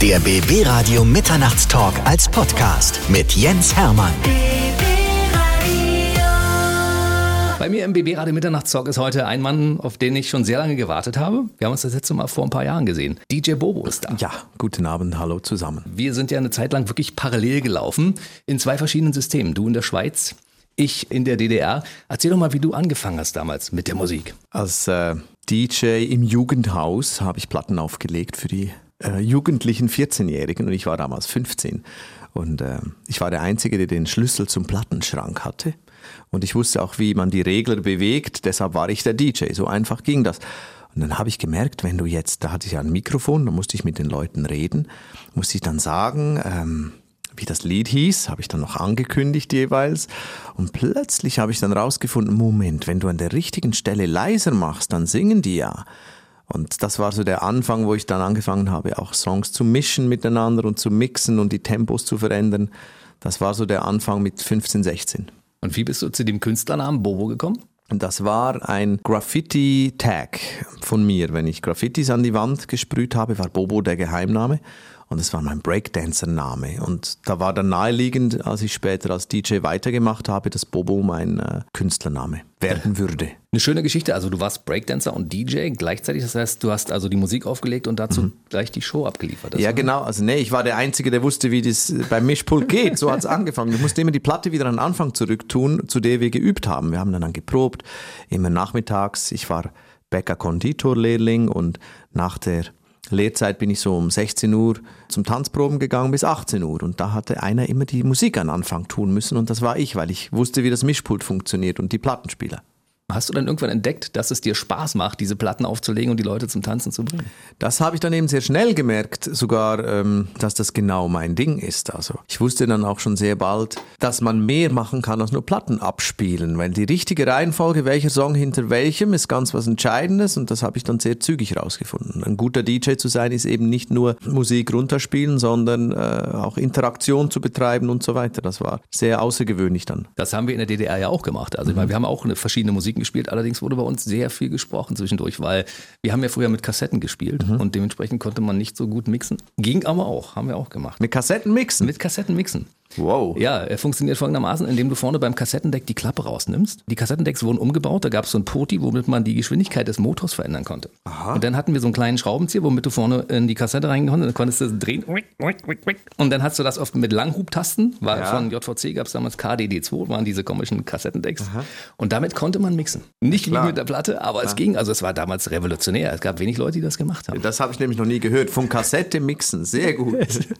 Der BB Radio Mitternachtstalk als Podcast mit Jens Hermann. Bei mir im BB Radio Mitternachtstalk ist heute ein Mann, auf den ich schon sehr lange gewartet habe. Wir haben uns das letzte Mal vor ein paar Jahren gesehen. DJ Bobo ist da. Ja, guten Abend, hallo zusammen. Wir sind ja eine Zeit lang wirklich parallel gelaufen in zwei verschiedenen Systemen. Du in der Schweiz, ich in der DDR. Erzähl doch mal, wie du angefangen hast damals mit der Musik. Als äh, DJ im Jugendhaus habe ich Platten aufgelegt für die äh, jugendlichen 14-Jährigen und ich war damals 15. Und äh, ich war der Einzige, der den Schlüssel zum Plattenschrank hatte. Und ich wusste auch, wie man die Regler bewegt, deshalb war ich der DJ. So einfach ging das. Und dann habe ich gemerkt, wenn du jetzt, da hatte ich ja ein Mikrofon, da musste ich mit den Leuten reden, musste ich dann sagen, ähm, wie das Lied hieß, habe ich dann noch angekündigt jeweils. Und plötzlich habe ich dann rausgefunden, Moment, wenn du an der richtigen Stelle leiser machst, dann singen die ja. Und das war so der Anfang, wo ich dann angefangen habe, auch Songs zu mischen miteinander und zu mixen und die Tempos zu verändern. Das war so der Anfang mit 15, 16. Und wie bist du zu dem Künstlernamen Bobo gekommen? Das war ein Graffiti-Tag von mir. Wenn ich Graffitis an die Wand gesprüht habe, war Bobo der Geheimname. Und es war mein Breakdancer-Name. Und da war dann naheliegend, als ich später als DJ weitergemacht habe, dass Bobo mein äh, Künstlername werden würde. Eine schöne Geschichte. Also du warst Breakdancer und DJ gleichzeitig. Das heißt, du hast also die Musik aufgelegt und dazu mhm. gleich die Show abgeliefert. Das ja, genau. Also nee, ich war der Einzige, der wusste, wie das beim Mischpult geht. So hat es angefangen. Du musst immer die Platte wieder an den Anfang zurücktun, zu der wir geübt haben. Wir haben dann, dann geprobt, immer nachmittags. Ich war Bäcker-Konditor-Lehrling und nach der Lehrzeit bin ich so um 16 Uhr zum Tanzproben gegangen bis 18 Uhr und da hatte einer immer die Musik an Anfang tun müssen und das war ich, weil ich wusste, wie das Mischpult funktioniert und die Plattenspieler. Hast du dann irgendwann entdeckt, dass es dir Spaß macht, diese Platten aufzulegen und die Leute zum Tanzen zu bringen? Das habe ich dann eben sehr schnell gemerkt, sogar, ähm, dass das genau mein Ding ist. Also ich wusste dann auch schon sehr bald, dass man mehr machen kann als nur Platten abspielen, weil die richtige Reihenfolge, welcher Song hinter welchem, ist ganz was Entscheidendes und das habe ich dann sehr zügig rausgefunden. Ein guter DJ zu sein ist eben nicht nur Musik runterspielen, sondern äh, auch Interaktion zu betreiben und so weiter. Das war sehr außergewöhnlich dann. Das haben wir in der DDR ja auch gemacht. Also mhm. ich meine, wir haben auch eine verschiedene Musik Kassetten gespielt. Allerdings wurde bei uns sehr viel gesprochen zwischendurch, weil wir haben ja früher mit Kassetten gespielt mhm. und dementsprechend konnte man nicht so gut mixen. Ging aber auch, haben wir auch gemacht. Mit Kassetten mixen? Mit Kassetten mixen. Wow. Ja, er funktioniert folgendermaßen, indem du vorne beim Kassettendeck die Klappe rausnimmst. Die Kassettendecks wurden umgebaut, da gab es so ein Poti, womit man die Geschwindigkeit des Motors verändern konnte. Aha. Und dann hatten wir so einen kleinen Schraubenzieher, womit du vorne in die Kassette reingehauen dann konntest du drehen. Und dann hast du das oft mit Langhubtasten, war ja. von JVC gab es damals KDD2, waren diese komischen Kassettendecks. Aha. Und damit konnte man mixen. Nicht wie mit der Platte, aber Klar. es ging. Also es war damals revolutionär. Es gab wenig Leute, die das gemacht haben. Das habe ich nämlich noch nie gehört. Von Kassette mixen, sehr gut.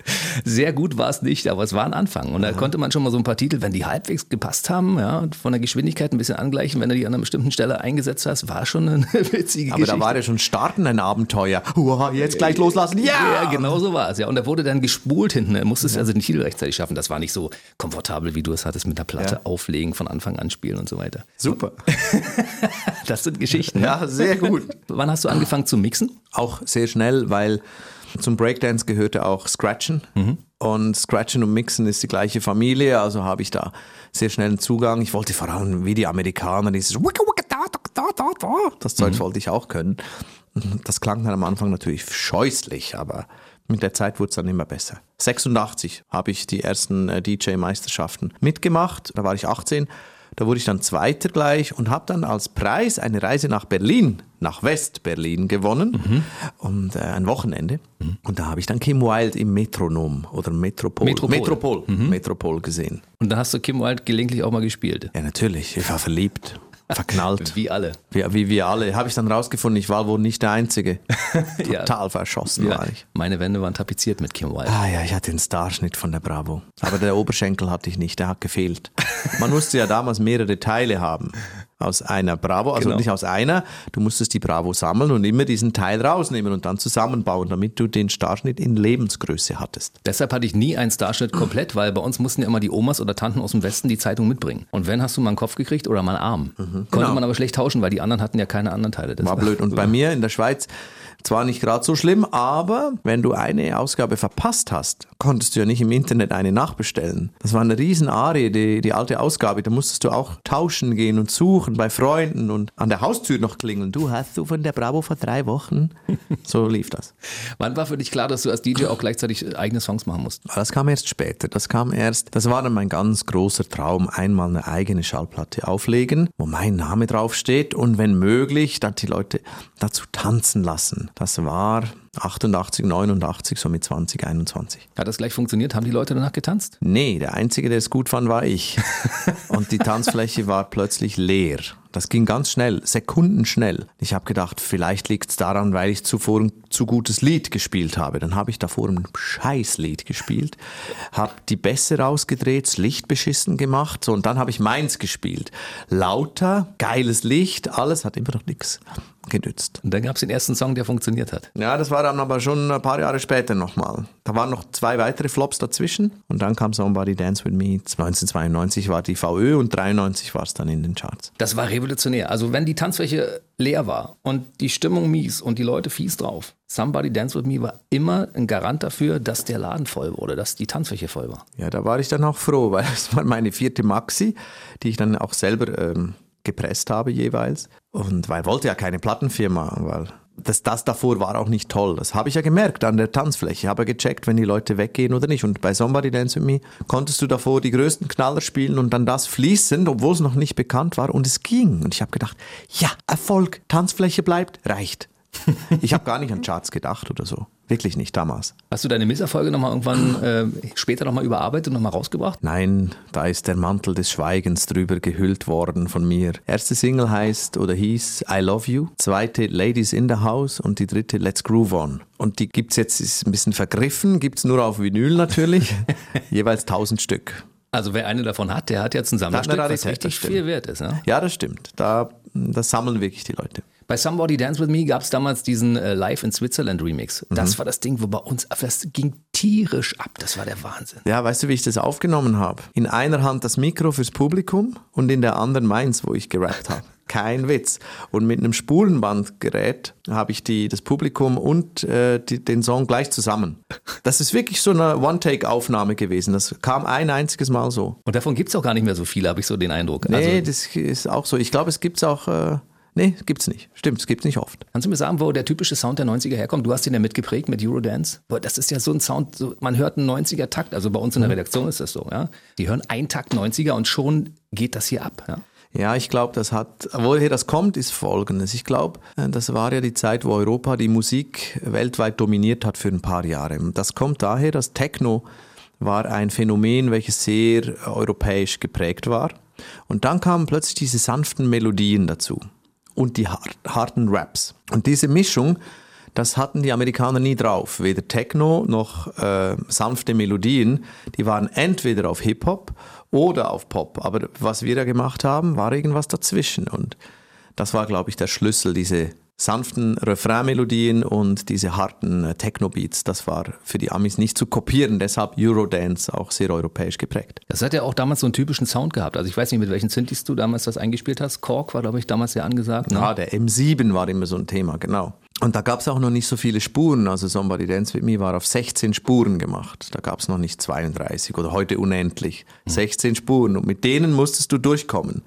sehr gut war es nicht, aber es war ein Anfang. Und da konnte man schon mal so ein paar Titel, wenn die halbwegs gepasst haben, ja, von der Geschwindigkeit ein bisschen angleichen, wenn du die an einer bestimmten Stelle eingesetzt hast, war schon eine witzige Aber Geschichte. da war ja schon starten ein Abenteuer. Uah, jetzt gleich loslassen, ja! Ja, genau so war es, ja. Und da wurde dann gespult hinten. Er musste es ja. also den Titel rechtzeitig schaffen. Das war nicht so komfortabel, wie du es hattest mit der Platte ja. auflegen, von Anfang an spielen und so weiter. Super. das sind Geschichten. Ja, sehr gut. Wann hast du angefangen zu mixen? Auch sehr schnell, weil zum Breakdance gehörte auch Scratchen. Mhm. Und Scratchen und Mixen ist die gleiche Familie, also habe ich da sehr schnell einen Zugang. Ich wollte vor allem wie die Amerikaner dieses das Zeug mhm. wollte ich auch können. Das klang dann am Anfang natürlich scheußlich, aber mit der Zeit wurde es dann immer besser. 86 habe ich die ersten äh, DJ-Meisterschaften mitgemacht, da war ich 18 da wurde ich dann Zweiter gleich und habe dann als Preis eine Reise nach Berlin, nach West-Berlin gewonnen mhm. und äh, ein Wochenende. Mhm. Und da habe ich dann Kim Wilde im Metronom oder Metropol, Metropol, Metropol, mhm. Metropol gesehen. Und da hast du Kim Wilde gelegentlich auch mal gespielt? Ja, natürlich. Ich war verliebt. Verknallt. Wie alle. Wie, wie wir alle. Habe ich dann rausgefunden, ich war wohl nicht der Einzige. Total ja. verschossen ja. war ich. Meine Wände waren tapeziert mit Kim Wilde. Ah ja, ich hatte den Starschnitt von der Bravo. Aber der Oberschenkel hatte ich nicht, der hat gefehlt. Man musste ja damals mehrere Teile haben aus einer Bravo, also genau. nicht aus einer. Du musstest die Bravo sammeln und immer diesen Teil rausnehmen und dann zusammenbauen, damit du den Starschnitt in Lebensgröße hattest. Deshalb hatte ich nie einen Starschnitt komplett, weil bei uns mussten ja immer die Omas oder Tanten aus dem Westen die Zeitung mitbringen. Und wenn hast du mal einen Kopf gekriegt oder mal einen Arm. Mhm. Konnte genau. man aber schlecht tauschen, weil die anderen hatten ja keine anderen Teile. Das war blöd. Und bei mir in der Schweiz Zwar nicht gerade so schlimm, aber wenn du eine Ausgabe verpasst hast, konntest du ja nicht im Internet eine nachbestellen. Das war eine riesen Arie, die, die alte Ausgabe. Da musstest du auch tauschen gehen und suchen bei Freunden und an der Haustür noch klingeln. Du hast du von der Bravo vor drei Wochen. So lief das. Wann war für dich klar, dass du als DJ auch gleichzeitig eigene Songs machen musst? Das kam erst später. Das kam erst, das war dann mein ganz großer Traum, einmal eine eigene Schallplatte auflegen, wo mein Name draufsteht und wenn möglich, dann die Leute dazu tanzen lassen. Das war 88, 89, so mit 20, 21. Hat das gleich funktioniert? Haben die Leute danach getanzt? Nee, der Einzige, der es gut fand, war ich. Und die Tanzfläche war plötzlich leer. Das ging ganz schnell, sekundenschnell. Ich habe gedacht, vielleicht liegt es daran, weil ich zuvor ein zu gutes Lied gespielt habe. Dann habe ich davor ein Scheißlied gespielt, habe die Bässe rausgedreht, das Licht beschissen gemacht so, und dann habe ich meins gespielt. Lauter, geiles Licht, alles hat immer noch nichts genützt. Und dann gab es den ersten Song, der funktioniert hat. Ja, das war dann aber schon ein paar Jahre später nochmal. Da waren noch zwei weitere Flops dazwischen und dann kam Somebody Dance With Me. 1992 war die VÖ und 93 war es dann in den Charts. Das war revolutionär. Also wenn die Tanzfläche leer war und die Stimmung mies und die Leute fies drauf, Somebody Dance With Me war immer ein Garant dafür, dass der Laden voll wurde, dass die Tanzfläche voll war. Ja, da war ich dann auch froh, weil es war meine vierte Maxi, die ich dann auch selber ähm, gepresst habe jeweils. Und weil wollte ja keine Plattenfirma, weil das, das davor war auch nicht toll. Das habe ich ja gemerkt an der Tanzfläche. Ich habe gecheckt, wenn die Leute weggehen oder nicht. Und bei Somebody Dance With Me konntest du davor die größten Knaller spielen und dann das fließend, obwohl es noch nicht bekannt war. Und es ging. Und ich habe gedacht, ja, Erfolg, Tanzfläche bleibt, reicht. Ich habe gar nicht an Charts gedacht oder so. Wirklich nicht damals. Hast du deine Misserfolge nochmal irgendwann äh, später nochmal überarbeitet und nochmal rausgebracht? Nein, da ist der Mantel des Schweigens drüber gehüllt worden von mir. Erste Single heißt oder hieß I Love You, zweite Ladies in the House und die dritte Let's Groove On. Und die gibt's jetzt, ist ein bisschen vergriffen, gibt's nur auf Vinyl natürlich, jeweils 1000 Stück. Also wer eine davon hat, der hat jetzt ein Sammlerstück, was richtig viel wert ist. Ne? Ja, das stimmt. Da, das sammeln wirklich die Leute. Bei Somebody Dance With Me gab es damals diesen äh, Live in Switzerland Remix. Das mhm. war das Ding, wo bei uns, das ging tierisch ab. Das war der Wahnsinn. Ja, weißt du, wie ich das aufgenommen habe? In einer Hand das Mikro fürs Publikum und in der anderen meins, wo ich gerappt habe. Kein Witz. Und mit einem Spulenbandgerät habe ich die, das Publikum und äh, die, den Song gleich zusammen. Das ist wirklich so eine One-Take-Aufnahme gewesen. Das kam ein einziges Mal so. Und davon gibt es auch gar nicht mehr so viele, habe ich so den Eindruck. Nee, also, das ist auch so. Ich glaube, es gibt es auch. Äh, Nee, gibt's nicht. Stimmt, es gibt's nicht oft. Kannst du mir sagen, wo der typische Sound der 90er herkommt? Du hast ihn ja mitgeprägt mit Eurodance. Boah, das ist ja so ein Sound, so, man hört einen 90er Takt, also bei uns in der Redaktion ist das so, ja. Die hören einen Takt 90er und schon geht das hier ab, ja. Ja, ich glaube, das hat, woher das kommt, ist folgendes. Ich glaube, äh, das war ja die Zeit, wo Europa die Musik weltweit dominiert hat für ein paar Jahre. Das kommt daher, dass Techno war ein Phänomen, welches sehr europäisch geprägt war. Und dann kamen plötzlich diese sanften Melodien dazu und die harten Raps. Und diese Mischung, das hatten die Amerikaner nie drauf. Weder Techno noch äh, sanfte Melodien. Die waren entweder auf Hip-Hop oder auf Pop. Aber was wir da gemacht haben, war irgendwas dazwischen. Und das war, glaube ich, der Schlüssel, diese sanften Refrainmelodien und diese harten äh, Techno-Beats. Das war für die Amis nicht zu kopieren, deshalb Eurodance auch sehr europäisch geprägt. Das hat ja auch damals so einen typischen Sound gehabt. Also ich weiß nicht, mit welchen Synthes du damals das eingespielt hast. Kork war, glaube ich, damals sehr angesagt. Ne? Ja, der M7 war immer so ein Thema, genau. Und da gab es auch noch nicht so viele Spuren. Also Somebody Dance With Me war auf 16 Spuren gemacht. Da gab es noch nicht 32 oder heute unendlich. 16 Spuren und mit denen musstest du durchkommen.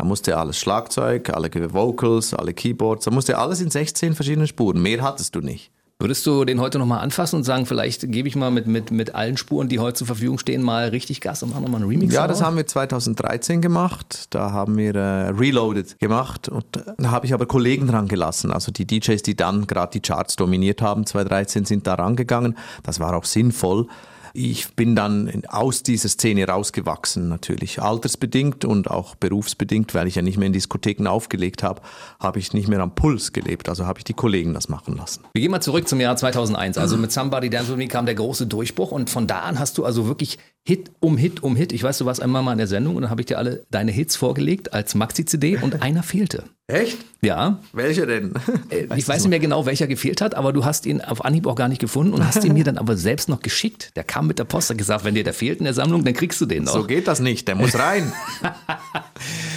Da musste alles Schlagzeug, alle Vocals, alle Keyboards, da musste alles in 16 verschiedenen Spuren. Mehr hattest du nicht. Würdest du den heute nochmal anfassen und sagen, vielleicht gebe ich mal mit, mit, mit allen Spuren, die heute zur Verfügung stehen, mal richtig Gas und machen nochmal einen Remix? Ja, das haben wir 2013 gemacht. Da haben wir äh, Reloaded gemacht und da habe ich aber Kollegen dran gelassen. Also die DJs, die dann gerade die Charts dominiert haben, 2013 sind da rangegangen. Das war auch sinnvoll. Ich bin dann aus dieser Szene rausgewachsen, natürlich. Altersbedingt und auch berufsbedingt, weil ich ja nicht mehr in Diskotheken aufgelegt habe, habe ich nicht mehr am Puls gelebt. Also habe ich die Kollegen das machen lassen. Wir gehen mal zurück zum Jahr 2001. Also mit Somebody Dance With Me kam der große Durchbruch und von da an hast du also wirklich Hit um Hit um Hit. Ich weiß, du warst einmal mal in der Sendung und dann habe ich dir alle deine Hits vorgelegt als Maxi-CD und einer fehlte. Echt? Ja. Welcher denn? Äh, ich weiß nicht mehr genau, welcher gefehlt hat, aber du hast ihn auf Anhieb auch gar nicht gefunden und hast ihn mir dann aber selbst noch geschickt. Der kam mit der Post, hat gesagt, wenn dir der fehlt in der Sammlung, dann kriegst du den noch. So geht das nicht, der muss rein.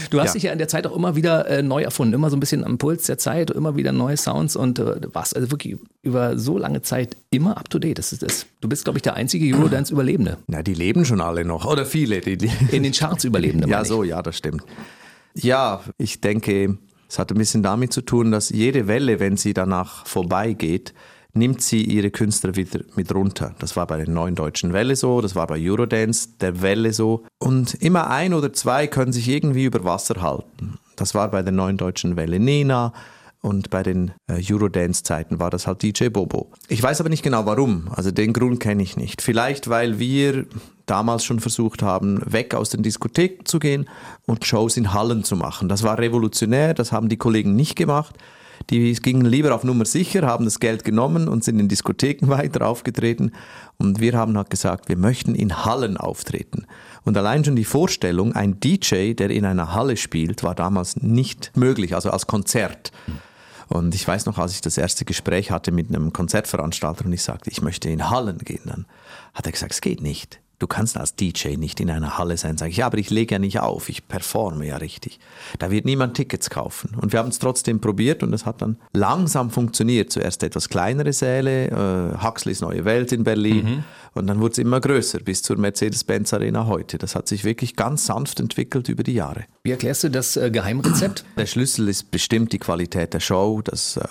Du hast ja. dich ja in der Zeit auch immer wieder äh, neu erfunden, immer so ein bisschen am Puls der Zeit, immer wieder neue Sounds und äh, warst also wirklich über so lange Zeit immer up to date. Das ist das. Du bist, glaube ich, der einzige Eurodance-Überlebende. Na, die leben schon alle noch. Oder viele. Die, die in den Charts Überlebende. ja, so, ja, das stimmt. Ja, ich denke, es hat ein bisschen damit zu tun, dass jede Welle, wenn sie danach vorbeigeht, nimmt sie ihre Künstler wieder mit runter. Das war bei der neuen deutschen Welle so, das war bei Eurodance der Welle so. Und immer ein oder zwei können sich irgendwie über Wasser halten. Das war bei der neuen deutschen Welle Nena, und bei den äh, Eurodance-Zeiten war das halt DJ Bobo. Ich weiß aber nicht genau warum. Also den Grund kenne ich nicht. Vielleicht, weil wir damals schon versucht haben, weg aus den Diskotheken zu gehen und Shows in Hallen zu machen. Das war revolutionär, das haben die Kollegen nicht gemacht. Die gingen lieber auf Nummer sicher, haben das Geld genommen und sind in Diskotheken weiter aufgetreten. Und wir haben halt gesagt, wir möchten in Hallen auftreten. Und allein schon die Vorstellung, ein DJ, der in einer Halle spielt, war damals nicht möglich, also als Konzert. Und ich weiß noch, als ich das erste Gespräch hatte mit einem Konzertveranstalter und ich sagte, ich möchte in Hallen gehen, dann hat er gesagt, es geht nicht du kannst als DJ nicht in einer Halle sein. Sag ich, ja, aber ich lege ja nicht auf, ich performe ja richtig. Da wird niemand Tickets kaufen. Und wir haben es trotzdem probiert und es hat dann langsam funktioniert. Zuerst etwas kleinere Säle, äh, Huxleys Neue Welt in Berlin mhm. und dann wurde es immer größer bis zur Mercedes-Benz Arena heute. Das hat sich wirklich ganz sanft entwickelt über die Jahre. Wie erklärst du das äh, Geheimrezept? Der Schlüssel ist bestimmt die Qualität der Show, das äh,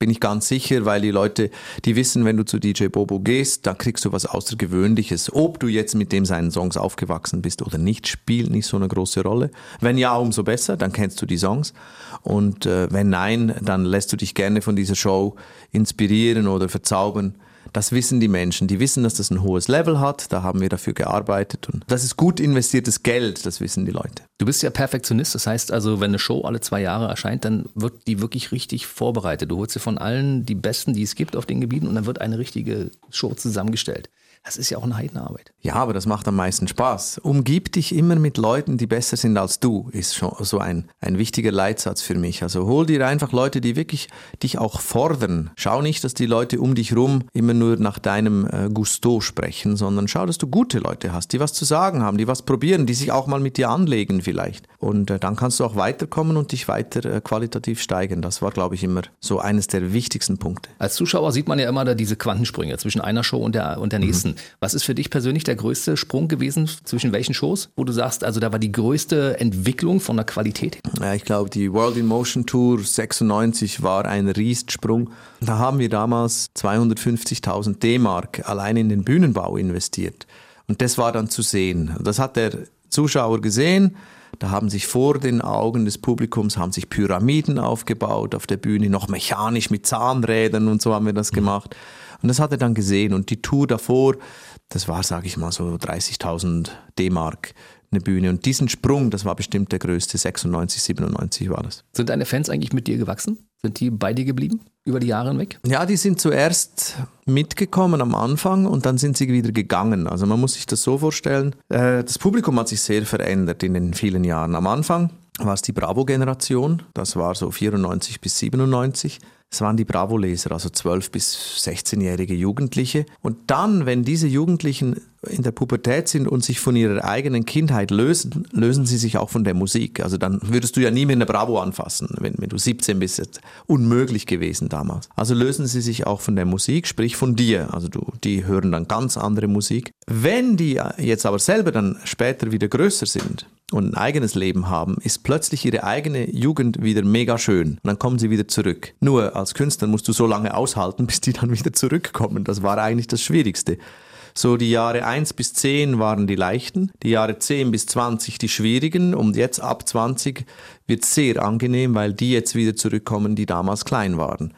bin ich ganz sicher, weil die Leute, die wissen, wenn du zu DJ Bobo gehst, dann kriegst du was Außergewöhnliches. Ob du jetzt mit dem seinen Songs aufgewachsen bist oder nicht, spielt nicht so eine große Rolle. Wenn ja, umso besser, dann kennst du die Songs. Und äh, wenn nein, dann lässt du dich gerne von dieser Show inspirieren oder verzaubern. Das wissen die Menschen. Die wissen, dass das ein hohes Level hat. Da haben wir dafür gearbeitet. Und das ist gut investiertes Geld. Das wissen die Leute. Du bist ja Perfektionist. Das heißt also, wenn eine Show alle zwei Jahre erscheint, dann wird die wirklich richtig vorbereitet. Du holst dir von allen die Besten, die es gibt auf den Gebieten und dann wird eine richtige Show zusammengestellt. Das ist ja auch eine Heidenarbeit. Ja, aber das macht am meisten Spaß. Umgib dich immer mit Leuten, die besser sind als du, ist schon so ein, ein wichtiger Leitsatz für mich. Also hol dir einfach Leute, die wirklich dich auch fordern. Schau nicht, dass die Leute um dich rum immer nur nach deinem äh, Gusto sprechen, sondern schau, dass du gute Leute hast, die was zu sagen haben, die was probieren, die sich auch mal mit dir anlegen vielleicht. Und äh, dann kannst du auch weiterkommen und dich weiter äh, qualitativ steigern. Das war, glaube ich, immer so eines der wichtigsten Punkte. Als Zuschauer sieht man ja immer da diese Quantensprünge zwischen einer Show und der, und der nächsten. Mhm gewesen. Was ist für dich persönlich der größte Sprung gewesen zwischen welchen Shows, wo du sagst, also da war die größte Entwicklung von der Qualität? Ja, ich glaube, die World in Motion Tour 96 war ein Riesensprung. Da haben wir damals 250.000 D-Mark allein in den Bühnenbau investiert. Und das war dann zu sehen. Das hat der Zuschauer gesehen. Da haben sich vor den Augen des Publikums haben sich Pyramiden aufgebaut auf der Bühne, noch mechanisch mit Zahnrädern und so haben wir das gemacht. Und das hat er dann gesehen. Und die Tour davor, das war, sage ich mal, so 30.000 D-Mark eine Bühne. Und diesen Sprung, das war bestimmt der größte, 96, 97 war das. Sind deine Fans eigentlich mit dir gewachsen? Sind die bei dir geblieben über die Jahre hinweg? Ja, die sind zuerst mitgekommen am Anfang und dann sind sie wieder gegangen. Also man muss sich das so vorstellen, äh, das Publikum hat sich sehr verändert in den vielen Jahren. Am Anfang war es die Bravo-Generation, das war so 94 bis 97. Es waren die Bravo-Leser, also 12- bis 16-jährige Jugendliche. Und dann, wenn diese Jugendlichen in der Pubertät sind und sich von ihrer eigenen Kindheit lösen, lösen sie sich auch von der Musik. Also dann würdest du ja nie mehr eine Bravo anfassen, wenn, wenn du 17 bist. Unmöglich gewesen damals. Also lösen sie sich auch von der Musik, sprich von dir. Also du, die hören dann ganz andere Musik. Wenn die jetzt aber selber dann später wieder größer sind, und ein eigenes Leben haben, ist plötzlich ihre eigene Jugend wieder mega schön. Und dann kommen sie wieder zurück. Nur als Künstler musst du so lange aushalten, bis die dann wieder zurückkommen. Das war eigentlich das Schwierigste. So die Jahre 1 bis 10 waren die leichten, die Jahre 10 bis 20 die schwierigen und jetzt ab 20 wird sehr angenehm, weil die jetzt wieder zurückkommen, die damals klein waren.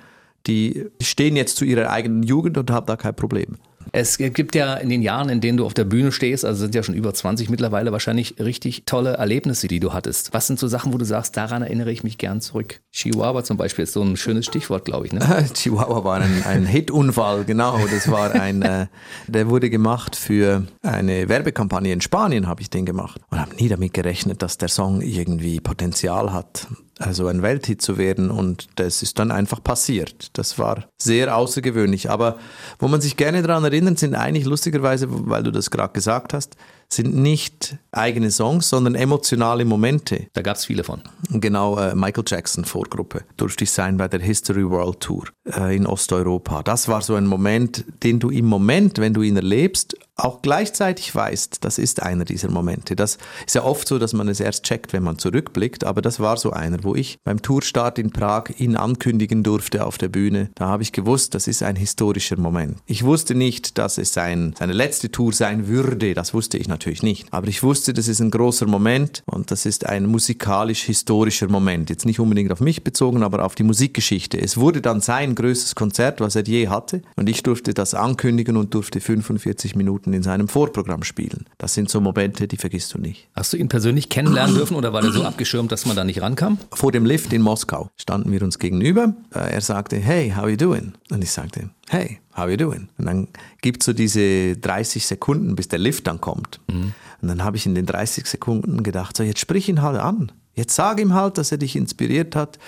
Die stehen jetzt zu ihrer eigenen Jugend und haben da kein Problem. Es gibt ja in den Jahren, in denen du auf der Bühne stehst, also sind ja schon über 20 mittlerweile, wahrscheinlich richtig tolle Erlebnisse, die du hattest. Was sind so Sachen, wo du sagst, daran erinnere ich mich gern zurück? Chihuahua zum Beispiel ist so ein schönes Stichwort, glaube ich. Ne? Chihuahua war ein, ein Hitunfall, genau. Das war ein, äh, der wurde gemacht für eine Werbekampagne in Spanien, habe ich den gemacht. Und habe nie damit gerechnet, dass der Song irgendwie Potenzial hat also ein Welthit zu werden und das ist dann einfach passiert. Das war sehr außergewöhnlich. Aber wo man sich gerne daran erinnert, sind eigentlich lustigerweise, weil du das gerade gesagt hast, sind nicht eigene Songs, sondern emotionale Momente. Da gab es viele von. Genau, äh, Michael Jackson Vorgruppe durfte ich sein bei der History World Tour äh, in Osteuropa. Das war so ein Moment, den du im Moment, wenn du ihn erlebst, auch gleichzeitig weißt, das ist einer dieser Momente. Das ist ja oft so, dass man es erst checkt, wenn man zurückblickt, aber das war so einer, wo ich beim Tourstart in Prag ihn ankündigen durfte auf der Bühne. Da habe ich gewusst, das ist ein historischer Moment. Ich wusste nicht, dass es sein, seine letzte Tour sein würde, das wusste ich natürlich nicht, aber ich wusste, das ist ein großer Moment und das ist ein musikalisch-historischer Moment. Jetzt nicht unbedingt auf mich bezogen, aber auf die Musikgeschichte. Es wurde dann sein größtes Konzert, was er je hatte und ich durfte das ankündigen und durfte 45 Minuten Minuten in seinem Vorprogramm spielen. Das sind so Momente, die vergisst du nicht. Hast du ihn persönlich kennenlernen dürfen oder war der so abgeschirmt, dass man da nicht rankam? Vor dem Lift in Moskau standen wir uns gegenüber. Äh, er sagte, hey, how you doing? Und ich sagte, hey, how you doing? Und dann gibt es so diese 30 Sekunden, bis der Lift dann kommt. Mhm. Und dann habe ich in den 30 Sekunden gedacht, so jetzt sprich ihn halt an. Jetzt sag ihm halt, dass er dich inspiriert hat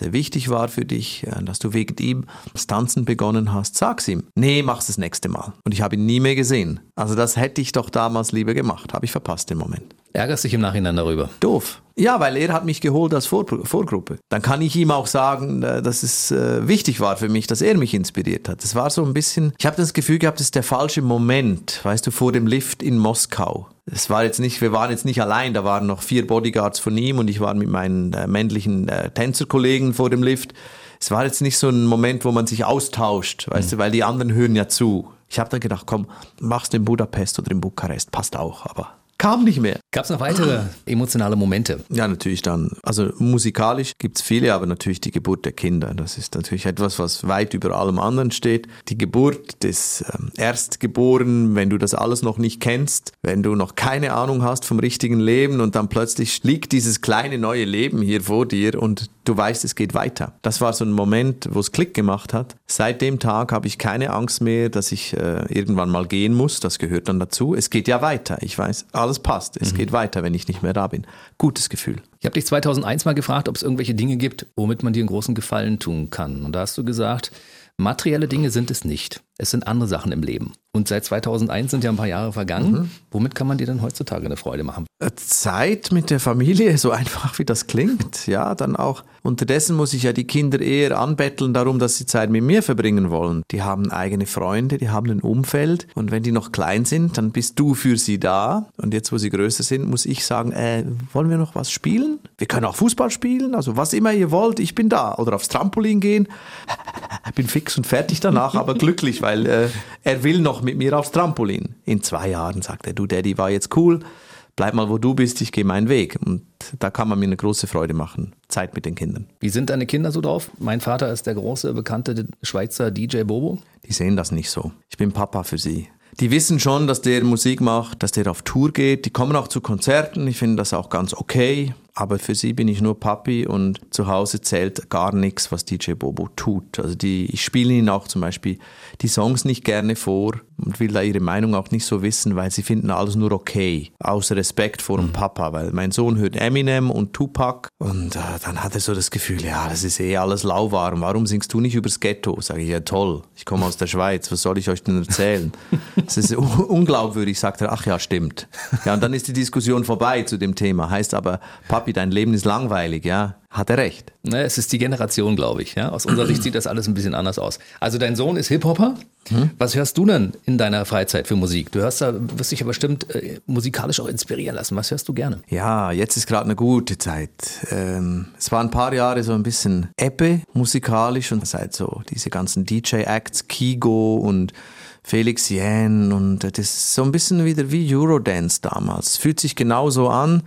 er wichtig war für dich, äh, dass du wegen ihm das Tanzen begonnen hast, sag's ihm. Nee, mach's das nächste Mal. Und ich habe ihn nie mehr gesehen. Also das hätte ich doch damals lieber gemacht. Habe ich verpasst den Moment. Ärgerst dich im Nachhinein darüber? Doof. Ja, weil er hat mich geholt als Vor Vorgruppe. Dann kann ich ihm auch sagen, äh, dass es äh, wichtig war für mich, dass er mich inspiriert hat. Das war so ein bisschen, ich habe das Gefühl gehabt, das ist der falsche Moment, weißt du, vor dem Lift in Moskau. Es war jetzt nicht, wir waren jetzt nicht allein, da waren noch vier Bodyguards von ihm und ich war mit meinen äh, männlichen Tänzerkollegen vor dem Lift. Es war jetzt nicht so ein Moment, wo man sich austauscht, weißt mhm. du, weil die anderen hören ja zu. Ich habe dann gedacht, komm, mach's in Budapest oder in Bukarest, passt auch, aber kam nicht mehr. Gab es noch weitere emotionale Momente? Ja, natürlich dann. Also musikalisch gibt es viele, aber natürlich die Geburt der Kinder. Das ist natürlich etwas, was weit über allem anderen steht. Die Geburt des ähm, Erstgeborenen, wenn du das alles noch nicht kennst, wenn du noch keine Ahnung hast vom richtigen Leben und dann plötzlich liegt dieses kleine neue Leben hier vor dir und du weißt, es geht weiter. Das war so ein Moment, wo es Klick gemacht hat. Seit dem Tag habe ich keine Angst mehr, dass ich äh, irgendwann mal gehen muss. Das gehört dann dazu. Es geht ja weiter. Ich weiß, alles passt. Es mhm. geht weiter, wenn ich nicht mehr da bin. Gutes Gefühl. Ich habe dich 2001 mal gefragt, ob es irgendwelche Dinge gibt, womit man dir einen großen Gefallen tun kann. Und da hast du gesagt, materielle Dinge sind es nicht. Es sind andere Sachen im Leben. Und seit 2001 sind ja ein paar Jahre vergangen. Mhm. Womit kann man dir denn heutzutage eine Freude machen? Äh, Zeit mit der Familie, so einfach wie das klingt. Ja, dann auch. Unterdessen muss ich ja die Kinder eher anbetteln darum, dass sie Zeit mit mir verbringen wollen. Die haben eigene Freunde, die haben ein Umfeld. Und wenn die noch klein sind, dann bist du für sie da. Und jetzt, wo sie größer sind, muss ich sagen, äh, wollen wir noch was spielen? Wir können auch Fußball spielen. Also was immer ihr wollt, ich bin da. Oder aufs Trampolin gehen. bin fix und fertig danach, aber glücklich, weil äh, er will noch mit mir aufs Trampolin. In zwei Jahren sagt er, du Daddy war jetzt cool, bleib mal wo du bist, ich gehe meinen Weg. Und da kann man mir eine große Freude machen. Zeit mit den Kindern. Wie sind deine Kinder so drauf? Mein Vater ist der große, bekannte Schweizer DJ Bobo. Die sehen das nicht so. Ich bin Papa für sie. Die wissen schon, dass der Musik macht, dass der auf Tour geht. Die kommen auch zu Konzerten. Ich finde das auch ganz okay aber für sie bin ich nur Papi und zu Hause zählt gar nichts, was DJ Bobo tut. Also die, ich spiele ihnen auch zum Beispiel die Songs nicht gerne vor und will da ihre Meinung auch nicht so wissen, weil sie finden alles nur okay, aus Respekt vor dem mhm. Papa, weil mein Sohn hört Eminem und Tupac und äh, dann hat er so das Gefühl, ja, das ist eh alles lauwarm, warum singst du nicht übers Ghetto? Sage ich, ja toll, ich komme aus der Schweiz, was soll ich euch denn erzählen? Das ist unglaubwürdig, sagt er, ach ja, stimmt. Ja, und dann ist die Diskussion vorbei zu dem Thema, heißt aber, Papi, Papi, dein Leben ist langweilig, ja, hat er recht. Ne, es ist die Generation, glaube ich. Ja? Aus unserer Sicht sieht das alles ein bisschen anders aus. Also dein Sohn ist Hip-Hopper. Hm? Was hörst du denn in deiner Freizeit für Musik? Du hörst da, wirst dich ja bestimmt äh, musikalisch auch inspirieren lassen. Was hörst du gerne? Ja, jetzt ist gerade eine gute Zeit. Ähm, es war ein paar Jahre so ein bisschen Ebbe musikalisch und seit so diese ganzen DJ-Acts, Kigo und Felix Yen und das ist so ein bisschen wieder wie Eurodance damals. Fühlt sich genauso an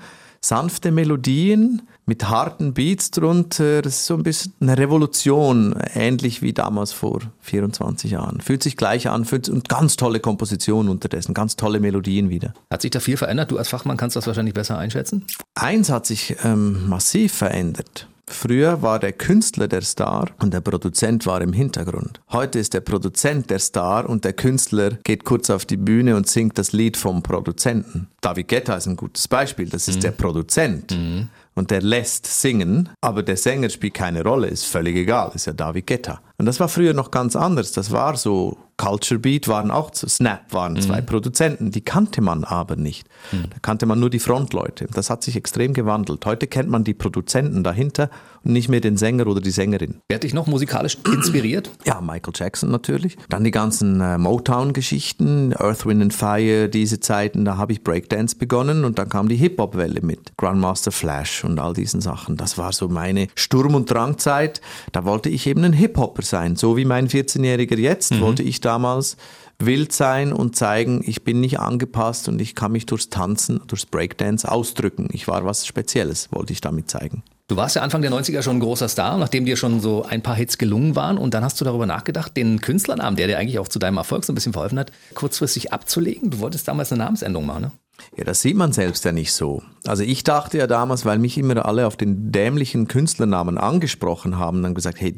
sanfte Melodien mit harten Beats drunter. Das ist so ein bisschen eine Revolution, ähnlich wie damals vor 24 Jahren. Fühlt sich gleich an fühlt, und ganz tolle Kompositionen unterdessen, ganz tolle Melodien wieder. Hat sich da viel verändert? Du als Fachmann kannst das wahrscheinlich besser einschätzen? Eins hat sich ähm, massiv verändert. Früher war der Künstler der Star und der Produzent war im Hintergrund. Heute ist der Produzent der Star und der Künstler geht kurz auf die Bühne und singt das Lied vom Produzenten. David Guetta ist ein gutes Beispiel, das ist mhm. der Produzent. Mhm. Und der lässt singen, aber der Sänger spielt keine Rolle, ist völlig egal, ist ja David Guetta. Und das war früher noch ganz anders. Das war so, Culture Beat waren auch, Snap waren zwei mhm. Produzenten, die kannte man aber nicht. Mhm. Da kannte man nur die Frontleute. Das hat sich extrem gewandelt. Heute kennt man die Produzenten dahinter und nicht mehr den Sänger oder die Sängerin. Wer hat dich noch musikalisch inspiriert? Ja, Michael Jackson natürlich. Dann die ganzen äh, Motown-Geschichten, Earth, Wind and Fire, diese Zeiten, da habe ich Breakdance begonnen und dann kam die Hip-Hop-Welle mit Grandmaster Flash und all diesen Sachen. Das war so meine Sturm- und Drangzeit. Da wollte ich eben ein Hip-Hopper sein. So wie mein 14-Jähriger jetzt mhm. wollte ich damals wild sein und zeigen, ich bin nicht angepasst und ich kann mich durchs Tanzen, durchs Breakdance ausdrücken. Ich war was Spezielles, wollte ich damit zeigen. Du warst ja Anfang der 90er schon ein großer Star, nachdem dir schon so ein paar Hits gelungen waren und dann hast du darüber nachgedacht, den Künstlernamen, der dir eigentlich auch zu deinem Erfolg so ein bisschen verholfen hat, kurzfristig abzulegen. Du wolltest damals eine Namensänderung machen, ne? Ja, das sieht man selbst ja nicht so. Also ich dachte ja damals, weil mich immer alle auf den dämlichen Künstlernamen angesprochen haben, dann gesagt, hey,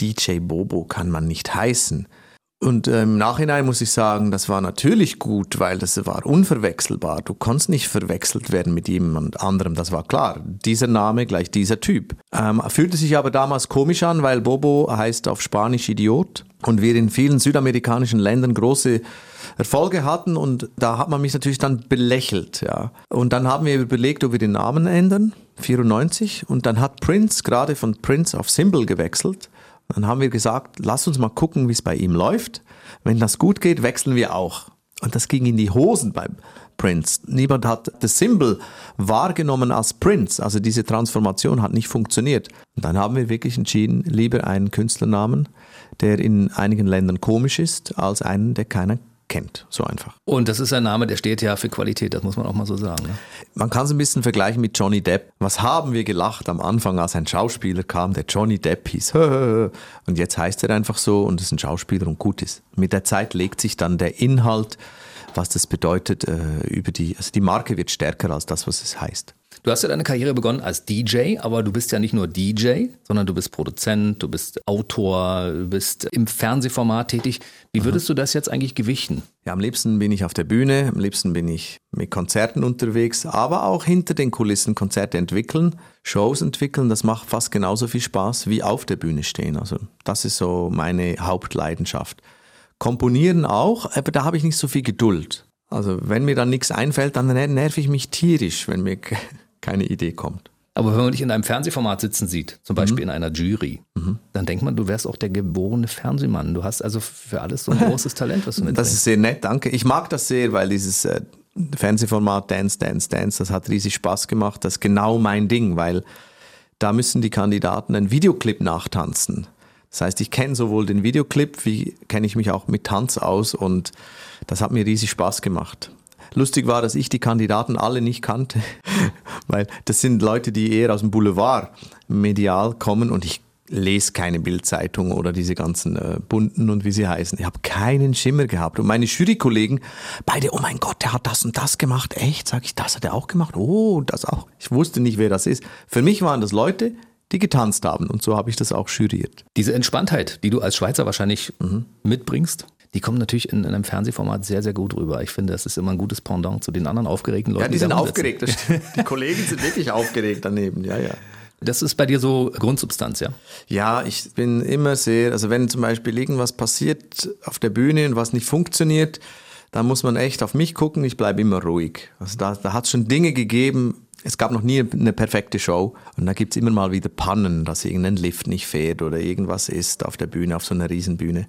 DJ Bobo kann man nicht heißen. Und äh, im Nachhinein muss ich sagen, das war natürlich gut, weil das war unverwechselbar. Du konntest nicht verwechselt werden mit jemand anderem, das war klar. Dieser Name gleich dieser Typ. Ähm, fühlte sich aber damals komisch an, weil Bobo heißt auf Spanisch Idiot und wir in vielen südamerikanischen Ländern große Erfolge hatten und da hat man mich natürlich dann belächelt, ja. Und dann haben wir überlegt, ob wir den Namen ändern, 94, und dann hat Prince gerade von Prince auf Symbol gewechselt dann haben wir gesagt, lass uns mal gucken, wie es bei ihm läuft. Wenn das gut geht, wechseln wir auch. Und das ging in die Hosen beim Prince. Niemand hat das Symbol wahrgenommen als Prince. Also diese Transformation hat nicht funktioniert. Und dann haben wir wirklich entschieden, lieber einen Künstlernamen, der in einigen Ländern komisch ist, als einen, der keiner kennt. So einfach. Und das ist ein Name, der steht ja für Qualität, das muss man auch mal so sagen. Ne? Man kann es ein bisschen vergleichen mit Johnny Depp. Was haben wir gelacht am Anfang, als ein Schauspieler kam, der Johnny Depp hieß. Und jetzt heißt er einfach so und ist ein Schauspieler und gut ist. Mit der Zeit legt sich dann der Inhalt, was das bedeutet, äh, über die, also die Marke wird stärker als das, was es heißt. Du hast ja deine Karriere begonnen als DJ, aber du bist ja nicht nur DJ, sondern du bist Produzent, du bist Autor, du bist im Fernsehformat tätig. Wie würdest du das jetzt eigentlich gewichten? Ja, am liebsten bin ich auf der Bühne, am liebsten bin ich mit Konzerten unterwegs, aber auch hinter den Kulissen Konzerte entwickeln, Shows entwickeln. Das macht fast genauso viel Spaß wie auf der Bühne stehen. Also das ist so meine Hauptleidenschaft. Komponieren auch, aber da habe ich nicht so viel Geduld. Also wenn mir dann nichts einfällt, dann nerv ich mich tierisch, wenn mir keine Idee kommt. Aber wenn man dich in einem Fernsehformat sitzen sieht, zum Beispiel mhm. in einer Jury, mhm. dann denkt man, du wärst auch der geborene Fernsehmann. Du hast also für alles so ein großes Talent, was du mitbringst. Das ist sehr nett, danke. Ich mag das sehr, weil dieses äh, Fernsehformat Dance, Dance, Dance, das hat riesig Spaß gemacht. Das ist genau mein Ding, weil da müssen die Kandidaten einen Videoclip nachtanzen. Das heißt, ich kenne sowohl den Videoclip, wie kenne ich mich auch mit Tanz aus und das hat mir riesig Spaß gemacht. Lustig war, dass ich die Kandidaten alle nicht kannte, weil das sind Leute, die eher aus dem Boulevard medial kommen und ich lese keine Bildzeitung oder diese ganzen äh, bunten und wie sie heißen. Ich habe keinen Schimmer gehabt. Und meine Jurykollegen, beide, oh mein Gott, der hat das und das gemacht. Echt? Sag ich, das hat er auch gemacht? Oh, das auch. Ich wusste nicht, wer das ist. Für mich waren das Leute, die getanzt haben. Und so habe ich das auch juriert. Diese Entspanntheit, die du als Schweizer wahrscheinlich mhm. mitbringst, die kommen natürlich in, in, einem Fernsehformat sehr, sehr gut rüber. Ich finde, das ist immer ein gutes Pendant zu den anderen aufgeregten Leuten. Ja, die sind aufgeregt. die Kollegen sind wirklich aufgeregt daneben, ja, ja. Das ist bei dir so Grundsubstanz, ja? Ja, ich bin immer sehr, also wenn zum Beispiel irgendwas passiert auf der Bühne und was nicht funktioniert, dann muss man echt auf mich gucken, ich bleibe immer ruhig. Also da, da hat es schon Dinge gegeben, es gab noch nie eine perfekte Show und da gibt es immer mal wieder Pannen, dass irgendein Lift nicht fährt oder irgendwas ist auf der Bühne, auf so einer Riesenbühne.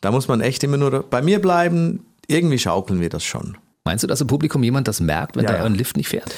Da muss man echt immer nur bei mir bleiben. Irgendwie schaukeln wir das schon. Meinst du, dass im Publikum jemand das merkt, wenn ja, da ein Lift nicht fährt?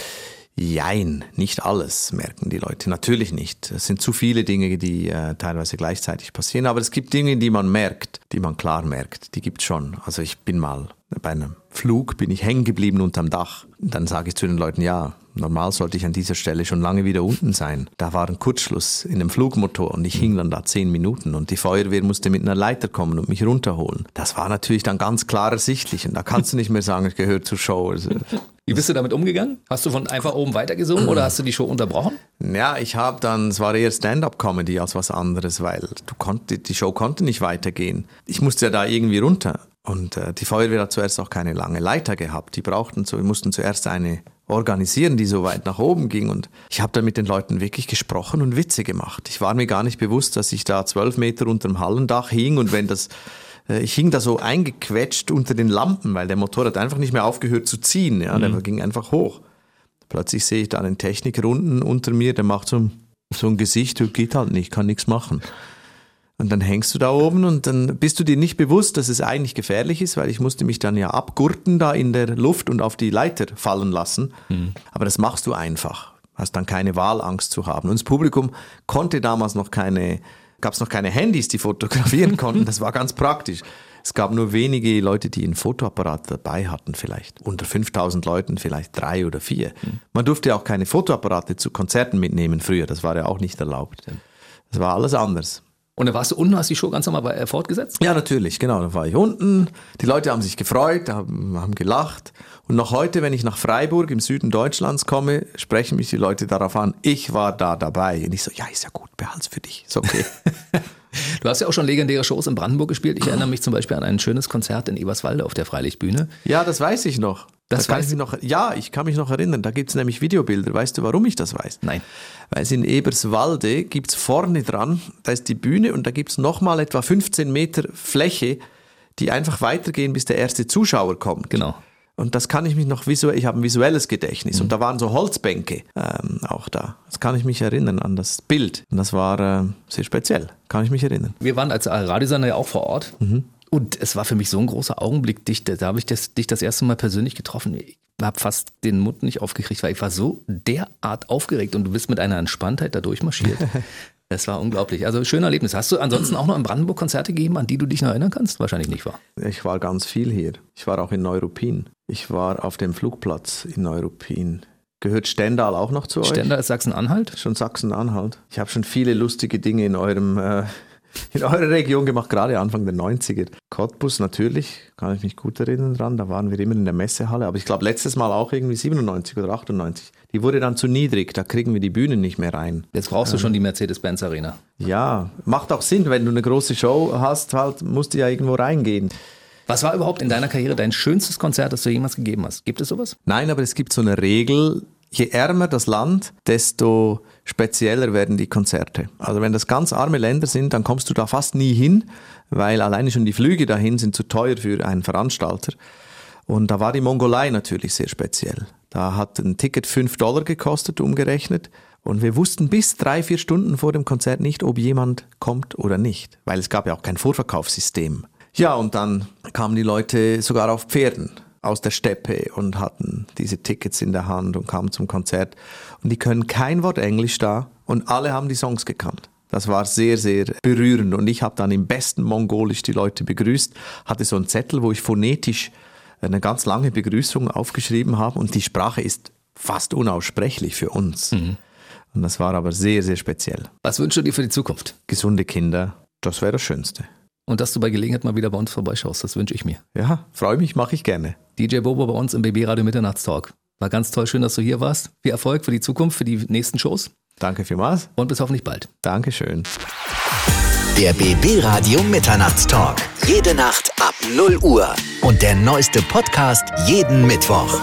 Jein, nicht alles merken die Leute. Natürlich nicht. Es sind zu viele Dinge, die äh, teilweise gleichzeitig passieren. Aber es gibt Dinge, die man merkt, die man klar merkt. Die gibt es schon. Also ich bin mal bei einem Flug, bin ich hängen geblieben unterm Dach. Dann sage ich zu den Leuten, ja, Normal sollte ich an dieser Stelle schon lange wieder unten sein. Da war ein Kurzschluss in dem Flugmotor und ich hing dann da zehn Minuten und die Feuerwehr musste mit einer Leiter kommen und mich runterholen. Das war natürlich dann ganz klar ersichtlich und da kannst du nicht mehr sagen, es gehört zur Show. Also, Wie bist du damit umgegangen? Hast du von einfach oben weitergesungen oder hast du die Show unterbrochen? Ja, ich habe dann, es war eher Stand-up-Comedy als was anderes, weil du konnt, die Show konnte nicht weitergehen. Ich musste ja da irgendwie runter. Und äh, die Feuerwehr hat zuerst auch keine lange Leiter gehabt. Die brauchten so, wir mussten zuerst eine organisieren, die so weit nach oben ging. Und ich habe da mit den Leuten wirklich gesprochen und Witze gemacht. Ich war mir gar nicht bewusst, dass ich da zwölf Meter unter dem Hallendach hing und wenn das äh, ich hing da so eingequetscht unter den Lampen, weil der Motor hat einfach nicht mehr aufgehört zu ziehen. Ja, der mhm. ging einfach hoch. Plötzlich sehe ich da einen Techniker unten unter mir, der macht so, so ein Gesicht, geht halt nicht, kann nichts machen. Und dann hängst du da oben und dann bist du dir nicht bewusst, dass es eigentlich gefährlich ist, weil ich musste mich dann ja abgurten da in der Luft und auf die Leiter fallen lassen. Mhm. Aber das machst du einfach. Hast dann keine Wahl, Angst zu haben. Und das Publikum konnte damals noch keine, gab es noch keine Handys, die fotografieren konnten. Das war ganz praktisch. Es gab nur wenige Leute, die einen Fotoapparat dabei hatten, vielleicht. Unter 5000 Leuten vielleicht drei oder vier. Mhm. Man durfte auch keine Fotoapparate zu Konzerten mitnehmen früher. Das war ja auch nicht erlaubt. Das war alles anders. Und dann warst du unten, hast die Show ganz normal äh, fortgesetzt? Ja, natürlich, genau. Dann war ich unten. Die Leute haben sich gefreut, haben, haben gelacht. Und noch heute, wenn ich nach Freiburg im Süden Deutschlands komme, sprechen mich die Leute darauf an, ich war da dabei. Und ich so, ja, ist ja gut, behalt's für dich. Ist okay. Du hast ja auch schon legendäre Shows in Brandenburg gespielt. Ich erinnere mich zum Beispiel an ein schönes Konzert in Eberswalde auf der Freilichtbühne. Ja, das weiß ich noch. Das da weiß ich noch. Ja, ich kann mich noch erinnern. Da gibt es nämlich Videobilder. Weißt du, warum ich das weiß? Nein. Weil es in Eberswalde gibt es vorne dran, da ist die Bühne und da gibt es nochmal etwa 15 Meter Fläche, die einfach weitergehen, bis der erste Zuschauer kommt. Genau. Und das kann ich mich noch visuell, ich habe ein visuelles Gedächtnis. Mhm. Und da waren so Holzbänke ähm, auch da. Das kann ich mich erinnern an das Bild. Und das war äh, sehr speziell, kann ich mich erinnern. Wir waren als Radiosender ja auch vor Ort. Mhm. Und es war für mich so ein großer Augenblick, dich, da habe ich das, dich das erste Mal persönlich getroffen. Ich habe fast den Mund nicht aufgekriegt, weil ich war so derart aufgeregt und du bist mit einer Entspanntheit da durchmarschiert. Es war unglaublich. Also schönes Erlebnis. Hast du ansonsten auch noch in Brandenburg Konzerte gegeben, an die du dich noch erinnern kannst? Wahrscheinlich nicht, war. Ich war ganz viel hier. Ich war auch in Neuruppin. Ich war auf dem Flugplatz in Neuruppin. Gehört Stendal auch noch zu euch? Stendal ist Sachsen-Anhalt? Schon Sachsen-Anhalt. Ich habe schon viele lustige Dinge in eurem äh, in eurer Region gemacht, gerade Anfang der 90er. Cottbus natürlich, kann ich mich gut erinnern dran, da waren wir immer in der Messehalle, aber ich glaube letztes Mal auch irgendwie 97 oder 98. Die wurde dann zu niedrig, da kriegen wir die Bühnen nicht mehr rein. Jetzt brauchst du schon die Mercedes-Benz Arena. Ja, macht auch Sinn, wenn du eine große Show hast, halt musst du ja irgendwo reingehen. Was war überhaupt in deiner Karriere dein schönstes Konzert, das du jemals gegeben hast? Gibt es sowas? Nein, aber es gibt so eine Regel, je ärmer das Land, desto spezieller werden die Konzerte. Also wenn das ganz arme Länder sind, dann kommst du da fast nie hin, weil alleine schon die Flüge dahin sind zu teuer für einen Veranstalter. Und da war die Mongolei natürlich sehr speziell. Da hat ein Ticket 5 Dollar gekostet, umgerechnet. Und wir wussten bis drei, vier Stunden vor dem Konzert nicht, ob jemand kommt oder nicht, weil es gab ja auch kein Vorverkaufssystem. Ja, und dann kamen die Leute sogar auf Pferden aus der Steppe und hatten diese Tickets in der Hand und kamen zum Konzert. Und die können kein Wort Englisch da und alle haben die Songs gekannt. Das war sehr, sehr berührend. Und ich habe dann im besten Mongolisch die Leute begrüßt, hatte so einen Zettel, wo ich phonetisch eine ganz lange Begrüßung aufgeschrieben habe. Und die Sprache ist fast unaussprechlich für uns. Mhm. Und das war aber sehr, sehr speziell. Was wünschst du dir für die Zukunft? Gesunde Kinder, das wäre das Schönste. Und dass du bei Gelegenheit mal wieder bei uns vorbeischaust, das wünsche ich mir. Ja, freue mich, mache ich gerne. DJ Bobo bei uns im BB Radio Mitternachtstalk. War ganz toll, schön, dass du hier warst. Viel Erfolg für die Zukunft, für die nächsten Shows. Danke vielmals. Und bis hoffentlich bald. Dankeschön. Der BB Radio Mitternachtstalk. Jede Nacht ab 0 Uhr. Und der neueste Podcast jeden Mittwoch.